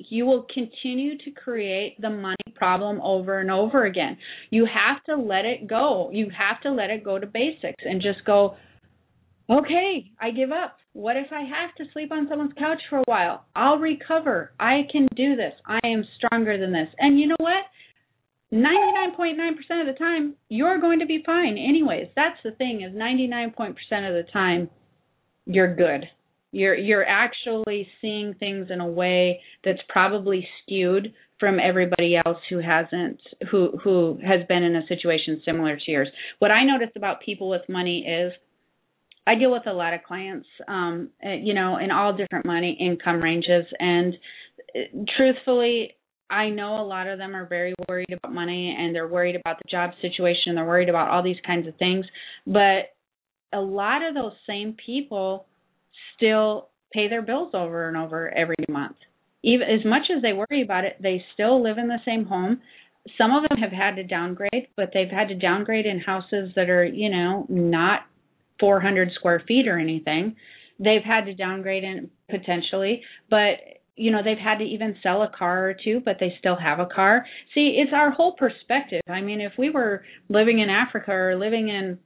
You will continue to create the money problem over and over again. You have to let it go. You have to let it go to basics and just go, okay, I give up. What if I have to sleep on someone's couch for a while? I'll recover. I can do this. I am stronger than this. And you know what? 99.9% of the time, you're going to be fine anyways. That's the thing is 99% of the time you're good you're you're actually seeing things in a way that's probably skewed from everybody else who hasn't who who has been in a situation similar to yours. What I notice about people with money is I deal with a lot of clients um eh, you know in all different money income ranges and eh, truthfully I know a lot of them are very worried about money and they're worried about the job situation, and they're worried about all these kinds of things, but a lot of those same people still pay their bills over and over every month. Even as much as they worry about it, they still live in the same home. Some of them have had to downgrade, but they've had to downgrade in houses that are, you know, not 400 square feet or anything. They've had to downgrade in potentially, but you know they've had to even sell a car or two but they still have a car see it's our whole perspective i mean if we were living in africa or living in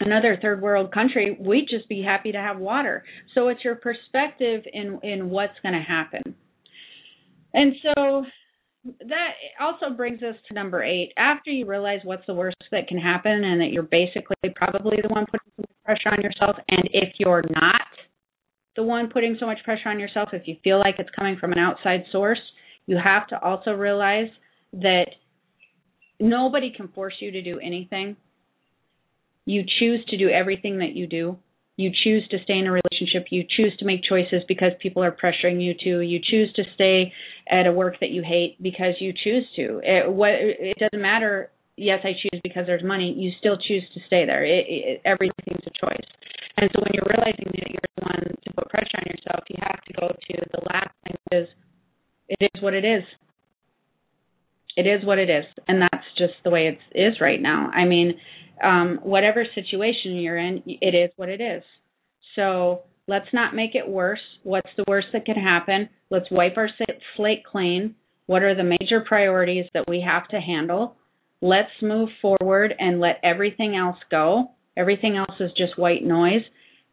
another third world country, we'd just be happy to have water. So it's your perspective in in what's going to happen. And so that also brings us to number 8. After you realize what's the worst that can happen and that you're basically probably the one putting pressure on yourself and if you're not the one putting so much pressure on yourself, if you feel like it's coming from an outside source, you have to also realize that nobody can force you to do anything you choose to do everything that you do. You choose to stay in a relationship. You choose to make choices because people are pressuring you to. You choose to stay at a work that you hate because you choose to. It, what, it doesn't matter. Yes, I choose because there's money. You still choose to stay there. It, it, everything's a choice. And so when you're realizing that you're the one to put pressure on yourself, you have to go to the last thing is it is what it is. It is what it is, and that's just the way it is right now. I mean, um, whatever situation you're in, it is what it is. So let's not make it worse. What's the worst that can happen? Let's wipe our slate clean. What are the major priorities that we have to handle? Let's move forward and let everything else go. Everything else is just white noise.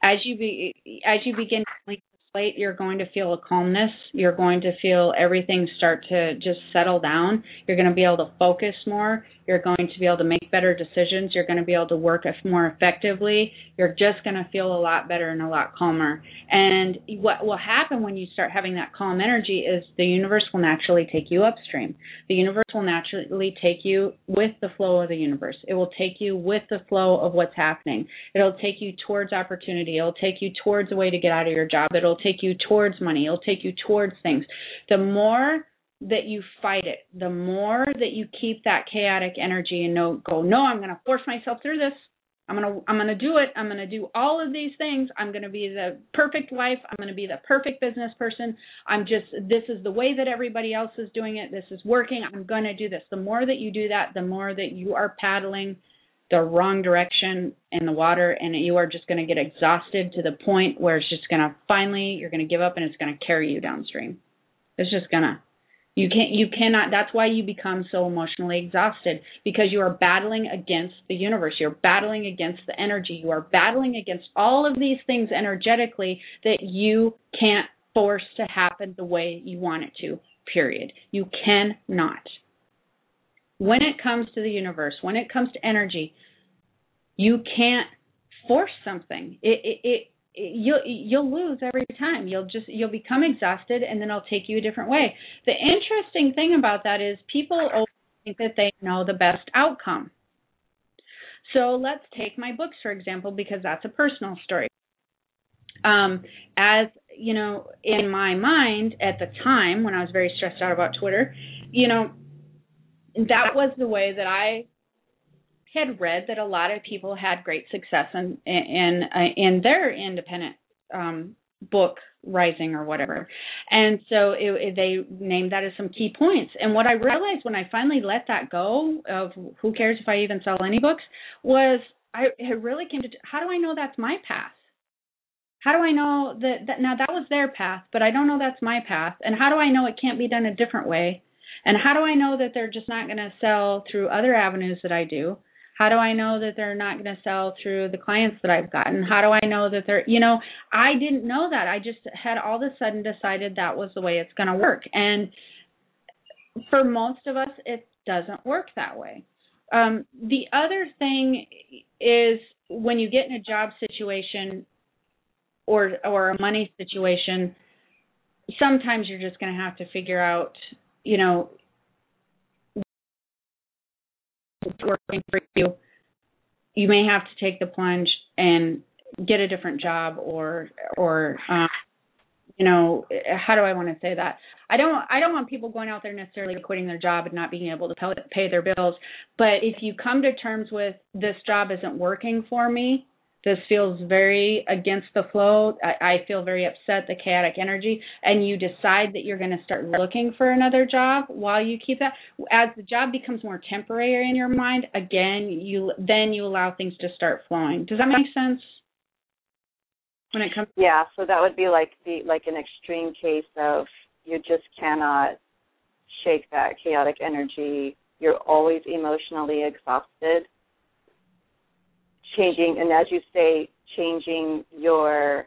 As you be, as you begin to plate, you're going to feel a calmness. You're going to feel everything start to just settle down. You're going to be able to focus more. You're going to be able to make better decisions. You're going to be able to work more effectively. You're just going to feel a lot better and a lot calmer. And what will happen when you start having that calm energy is the universe will naturally take you upstream. The universe will naturally take you with the flow of the universe. It will take you with the flow of what's happening. It'll take you towards opportunity. It'll take you towards a way to get out of your job. It'll take you towards money. It'll take you towards things. The more that you fight it, the more that you keep that chaotic energy and no go, no, I'm going to force myself through this. I'm going to I'm going to do it. I'm going to do all of these things. I'm going to be the perfect wife. I'm going to be the perfect business person. I'm just this is the way that everybody else is doing it. This is working. I'm going to do this. The more that you do that, the more that you are paddling the wrong direction in the water and you are just going to get exhausted to the point where it's just going to finally you're going to give up and it's going to carry you downstream. It's just going to you can't you cannot that's why you become so emotionally exhausted because you are battling against the universe. You're battling against the energy. You are battling against all of these things energetically that you can't force to happen the way you want it to. Period. You cannot. When it comes to the universe, when it comes to energy, you can't force something. It it, it you'll you'll lose every time. You'll just you'll become exhausted, and then i'll take you a different way. The interesting thing about that is people think that they know the best outcome. So let's take my books for example, because that's a personal story. Um, as you know, in my mind at the time when I was very stressed out about Twitter, you know, that was the way that I had read that a lot of people had great success in in uh, in their independent um, book rising or whatever and so it, it, they named that as some key points and what i realized when i finally let that go of who cares if i even sell any books was i it really came to how do i know that's my path How do I know that, that now that was their path, but I don't know that's my path? And how do I know it can't be done a different way? And how do I know that they're just not going to sell through other avenues that I do? How do I know that they're not going to sell through the clients that I've gotten? How do I know that they're, you know, I didn't know that. I just had all of a sudden decided that was the way it's going to work. And for most of us, it doesn't work that way. Um, the other thing is when you get in a job situation or or a money situation, sometimes you're just going to have to figure out, you know, working for you. You may have to take the plunge and get a different job or or um, you know how do I want to say that? I don't I don't want people going out there necessarily quitting their job and not being able to pay their bills. But if you come to terms with this job isn't working for me, this feels very against the flow. I, I feel very upset, the chaotic energy, and you decide that you're going to start looking for another job while you keep that. As the job becomes more temporary in your mind, again, you then you allow things to start flowing. Does that make sense? When it comes,
yeah. So that would be like the like an extreme case of you just cannot shake that chaotic energy. You're always emotionally exhausted changing, and as you say, changing your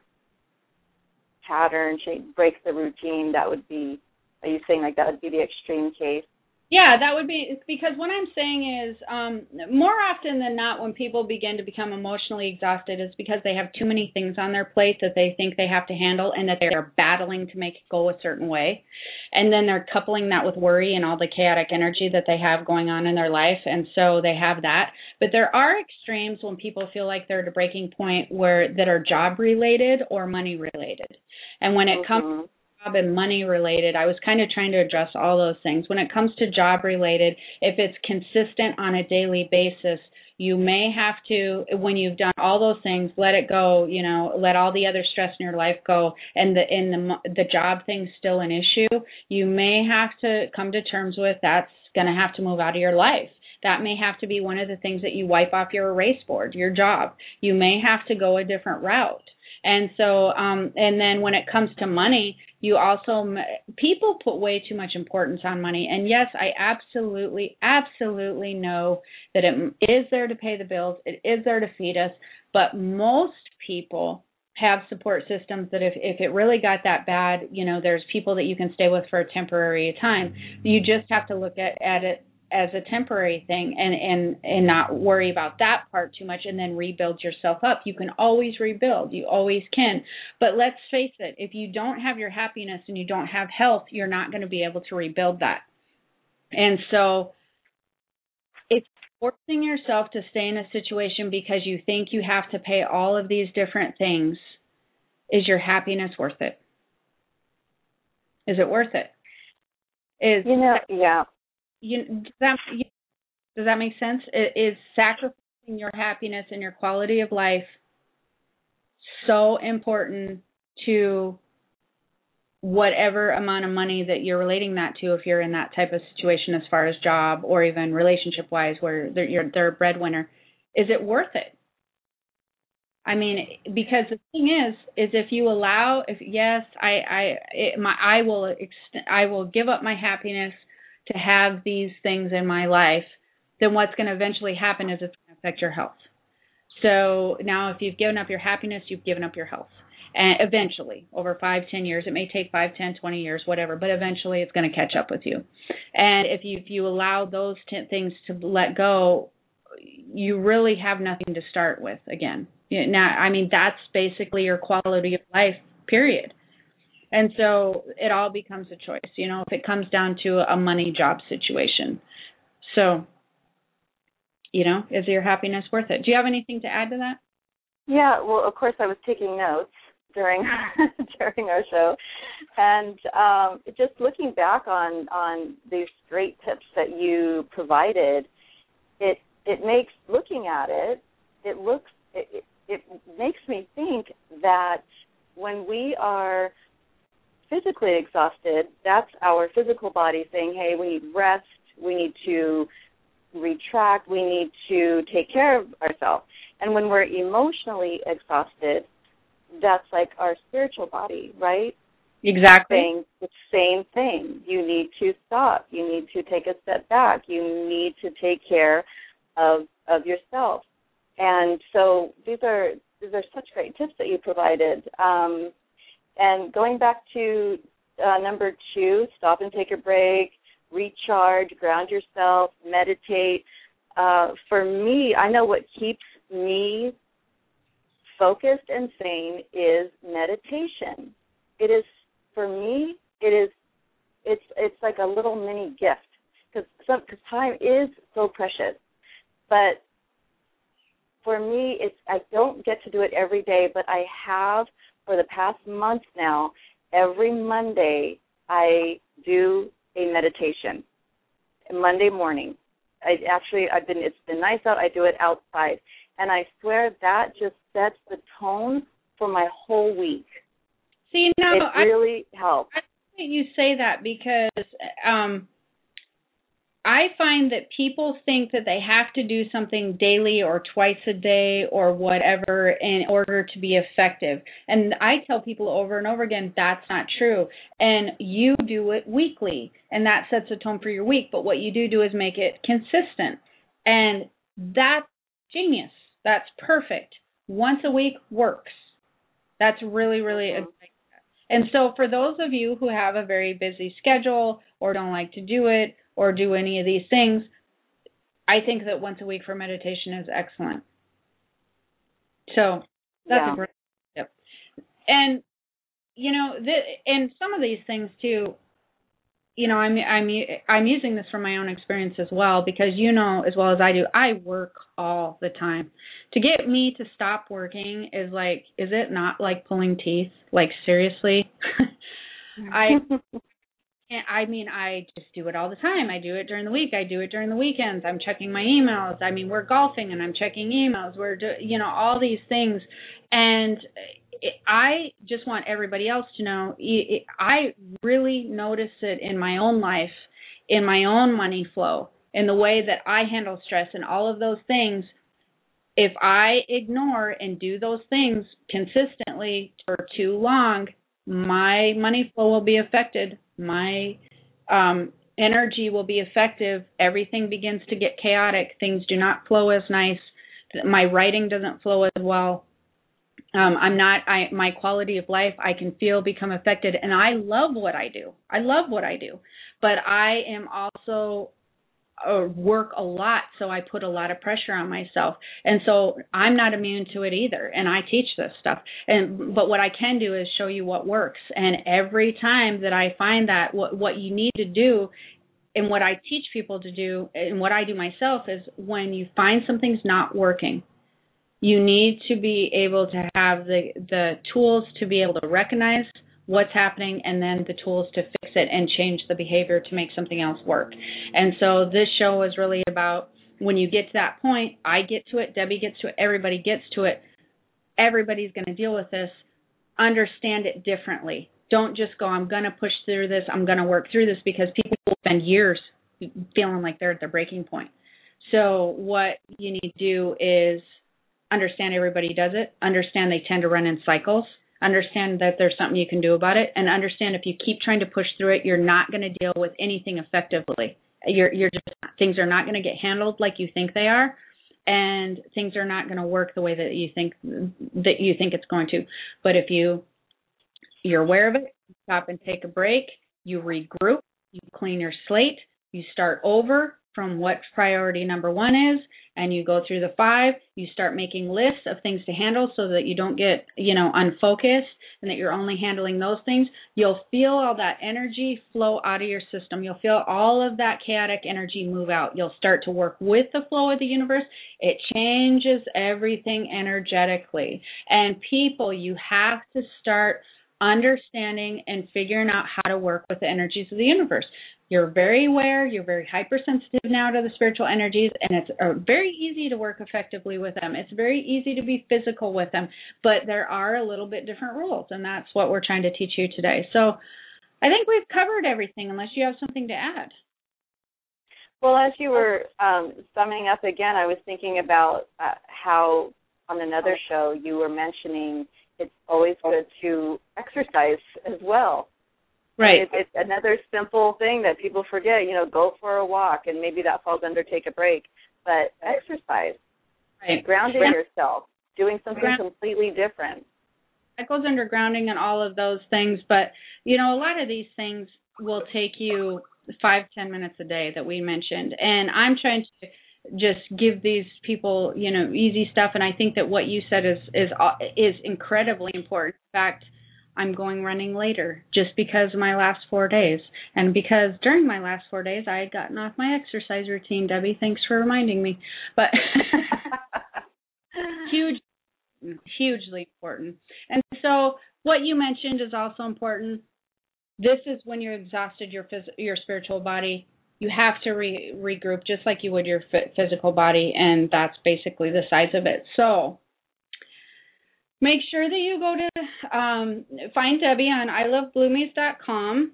pattern, change, break the routine. That would be. Are you saying like that would be the extreme case?
Yeah, that would be because what I'm saying is um more often than not when people begin to become emotionally exhausted is because they have too many things on their plate that they think they have to handle and that they're battling to make it go a certain way. And then they're coupling that with worry and all the chaotic energy that they have going on in their life and so they have that. But there are extremes when people feel like they're at a breaking point where that are job related or money related. And when it mm-hmm. comes job and money related, I was kind of trying to address all those things. When it comes to job related, if it's consistent on a daily basis, you may have to when you've done all those things let it go you know let all the other stress in your life go and the in the the job thing's still an issue you may have to come to terms with that's going to have to move out of your life. That may have to be one of the things that you wipe off your erase board your job. You may have to go a different route. And so, um, and then when it comes to money, you also, people put way too much importance on money. And yes, I absolutely, absolutely know that it is there to pay the bills, it is there to feed us, but most people have support systems that if if it really got that bad, you know, there's people that you can stay with for a temporary time. Mm-hmm. You just have to look at at it as a temporary thing and and and not worry about that part too much and then rebuild yourself up. You can always rebuild. You always can. But let's face it if you don't have your happiness and you don't have health you're not going to be able to rebuild that. And so it's forcing yourself to stay in a situation because you think you have to pay all of these different things. Is your happiness worth it? Is it worth it? Is
you know yeah
you does that does that make sense? Is sacrificing your happiness and your quality of life so important to whatever amount of money that you're relating that to if you're in that type of situation as far as job or even relationship wise where they're you're they're a breadwinner is it worth it i mean because the thing is is if you allow if yes i i it, my i will ext- i will give up my happiness to have these things in my life, then what's going to eventually happen is it's going to affect your health. So now, if you've given up your happiness, you've given up your health. And eventually, over five, ten years, it may take five, ten, twenty years, whatever, but eventually it's going to catch up with you. And if you if you allow those ten things to let go, you really have nothing to start with again. Now, I mean, that's basically your quality of life. Period. And so it all becomes a choice, you know, if it comes down to a money job situation. So, you know, is your happiness worth it? Do you have anything to add to that?
Yeah, well, of course, I was taking notes during <laughs> during our show, and um, just looking back on on these great tips that you provided, it it makes looking at it, it looks it, it makes me think that when we are physically exhausted, that's our physical body saying, hey, we need rest, we need to retract, we need to take care of ourselves. And when we're emotionally exhausted, that's like our spiritual body, right?
Exactly.
Saying the same thing. You need to stop. You need to take a step back. You need to take care of of yourself. And so these are these are such great tips that you provided. Um, and going back to uh, number two, stop and take a break, recharge, ground yourself, meditate. Uh, for me, I know what keeps me focused and sane is meditation. It is for me. It is. It's it's like a little mini gift because because time is so precious, but for me, it's I don't get to do it every day, but I have for the past month now. Every Monday, I do a meditation. Monday morning, I actually I've been it's been nice out. I do it outside, and I swear that just sets the tone for my whole week.
See, now
it really
I,
helps.
I think you say that because um I find that people think that they have to do something daily or twice a day or whatever in order to be effective. And I tell people over and over again that's not true. And you do it weekly, and that sets a tone for your week. But what you do do is make it consistent. And that's genius. That's perfect. Once a week works. That's really, really mm-hmm. and so for those of you who have a very busy schedule or don't like to do it or do any of these things, I think that once a week for meditation is excellent. So that's
yeah.
a great tip. And you know, the, and some of these things too. You know, I'm I'm I'm using this from my own experience as well because you know as well as I do, I work all the time. To get me to stop working is like, is it not like pulling teeth? Like seriously, <laughs> I <laughs> I mean, I just do it all the time. I do it during the week. I do it during the weekends. I'm checking my emails. I mean, we're golfing and I'm checking emails. We're, do, you know, all these things. And I just want everybody else to know. I really notice it in my own life, in my own money flow, in the way that I handle stress and all of those things. If I ignore and do those things consistently for too long, my money flow will be affected my um, energy will be effective. Everything begins to get chaotic. Things do not flow as nice. My writing doesn't flow as well. Um, I'm not. I my quality of life I can feel become affected, and I love what I do. I love what I do, but I am also uh, work a lot, so I put a lot of pressure on myself, and so I'm not immune to it either. And I teach this stuff, and but what I can do is show you what works. And every time that I find that what what you need to do, and what I teach people to do, and what I do myself is when you find something's not working, you need to be able to have the the tools to be able to recognize what's happening and then the tools to fix it and change the behavior to make something else work. And so this show is really about when you get to that point, I get to it, Debbie gets to it, everybody gets to it. Everybody's going to deal with this. Understand it differently. Don't just go, I'm going to push through this, I'm going to work through this because people spend years feeling like they're at their breaking point. So what you need to do is understand everybody does it, understand they tend to run in cycles understand that there's something you can do about it. And understand if you keep trying to push through it you're not going to deal with anything effectively. You're you're just things are not going to get handled like you think they are and things are not going to work the way that you think that you think it's going to. But if you you're aware of it stop and take a break you regroup you clean your slate you start over from what priority number one is and you go through the five you start making lists of things to handle so that you don't get you know unfocused and that you're only handling those things. You'll feel all that energy flow out of your system. You'll feel all of that chaotic energy move out. You'll start to work with the flow of the universe. It changes everything energetically. And people you have to start understanding and figuring out how to work with the energies of the universe you're very aware, you're very hypersensitive now to the spiritual energies, and it's uh, very easy to work effectively with them. It's very easy to be physical with them, but there are a little bit different rules, and that's what we're trying to teach you today. So I think we've covered everything, unless you have something to add.
Well, as you were um, summing up again, I was thinking about uh, how on another show you were mentioning it's always good to exercise as well.
Right.
It, it's another simple thing that people forget. You know, go for a walk, and maybe that falls under take a break. But exercise,
right.
grounding yeah. yourself, doing something Ground- completely different.
That goes under grounding and all of those things. But you know, a lot of these things will take you five ten minutes a day that we mentioned, and I'm trying to just give these people you know easy stuff and i think that what you said is is uh, is incredibly important in fact i'm going running later just because of my last four days. And because during my last four days i had gotten off my exercise routine. Debbie thanks for reminding me. But <laughs> huge hugely important. And so what you mentioned is also important. This is when you're exhausted your phys- your spiritual body you have to re- regroup just like you would your f- physical body, and that's basically the size of it. So make sure that you go to um, find Debbie on ilovebloomies.com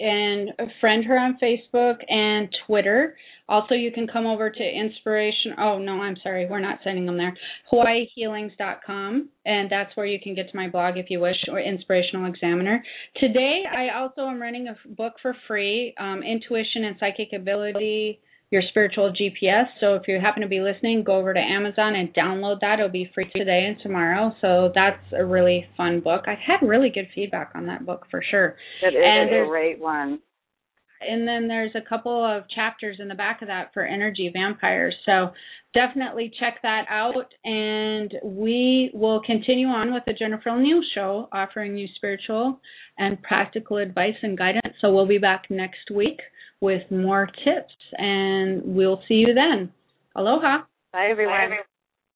and friend her on Facebook and Twitter. Also, you can come over to inspiration. Oh no, I'm sorry, we're not sending them there. HawaiiHealings.com, and that's where you can get to my blog if you wish, or Inspirational Examiner. Today, I also am running a book for free, um, Intuition and Psychic Ability your spiritual GPS. So if you happen to be listening, go over to Amazon and download that. It'll be free today and tomorrow. So that's a really fun book. I've had really good feedback on that book for sure.
It is and a great one.
And then there's a couple of chapters in the back of that for energy vampires. So definitely check that out. And we will continue on with the Jennifer O'Neill Show, offering you spiritual and practical advice and guidance. So we'll be back next week with more tips, and we'll see you then. Aloha.
Bye, everyone. Bye, everyone.